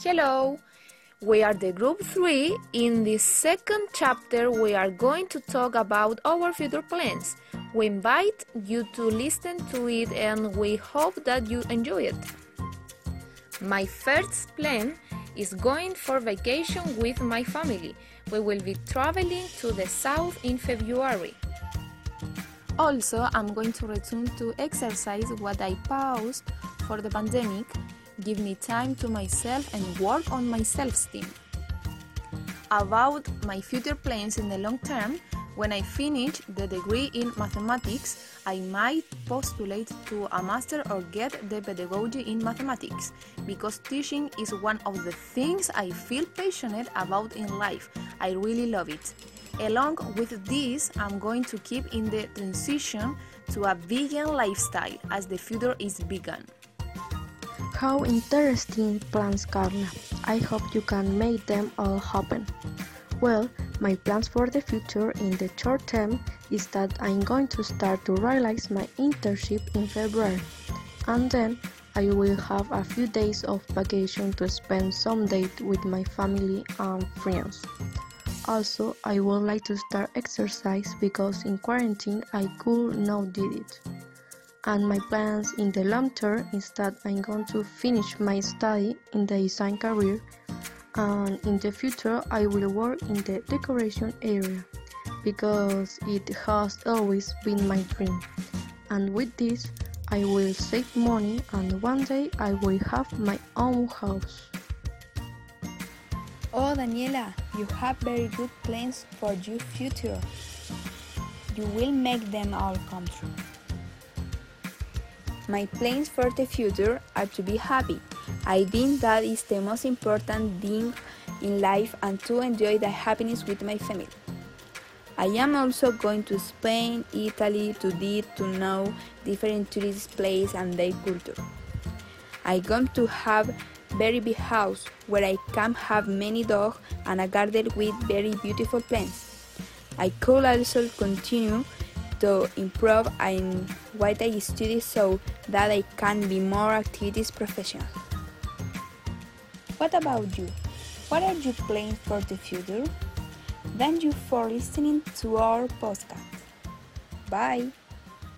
Hello! We are the group 3. In this second chapter, we are going to talk about our future plans. We invite you to listen to it and we hope that you enjoy it. My first plan is going for vacation with my family. We will be traveling to the south in February. Also, I'm going to return to exercise what I paused for the pandemic, give me time to myself and work on my self-esteem. About my future plans in the long term, when I finish the degree in mathematics, I might postulate to a master or get the pedagogy in mathematics because teaching is one of the things I feel passionate about in life. I really love it. Along with this, I'm going to keep in the transition to a vegan lifestyle as the future is vegan. How interesting plans, Carla. I hope you can make them all happen. Well, my plans for the future in the short term is that I'm going to start to realize my internship in February, and then I will have a few days of vacation to spend some days with my family and friends. Also, I would like to start exercise because in quarantine I could not do it. And my plans in the long term is that I'm going to finish my study in the design career and in the future I will work in the decoration area because it has always been my dream. And with this, I will save money and one day I will have my own house. Oh, Daniela, you have very good plans for your future. You will make them all come true. My plans for the future are to be happy. I think that is the most important thing in life and to enjoy the happiness with my family. I am also going to Spain, Italy, to did to know different tourist places and their culture. I going to have very big house where I can have many dogs and a garden with very beautiful plants. I could also continue to improve in what I study so that I can be more activities professional. What about you? What are you planning for the future? Thank you for listening to our podcast. Bye.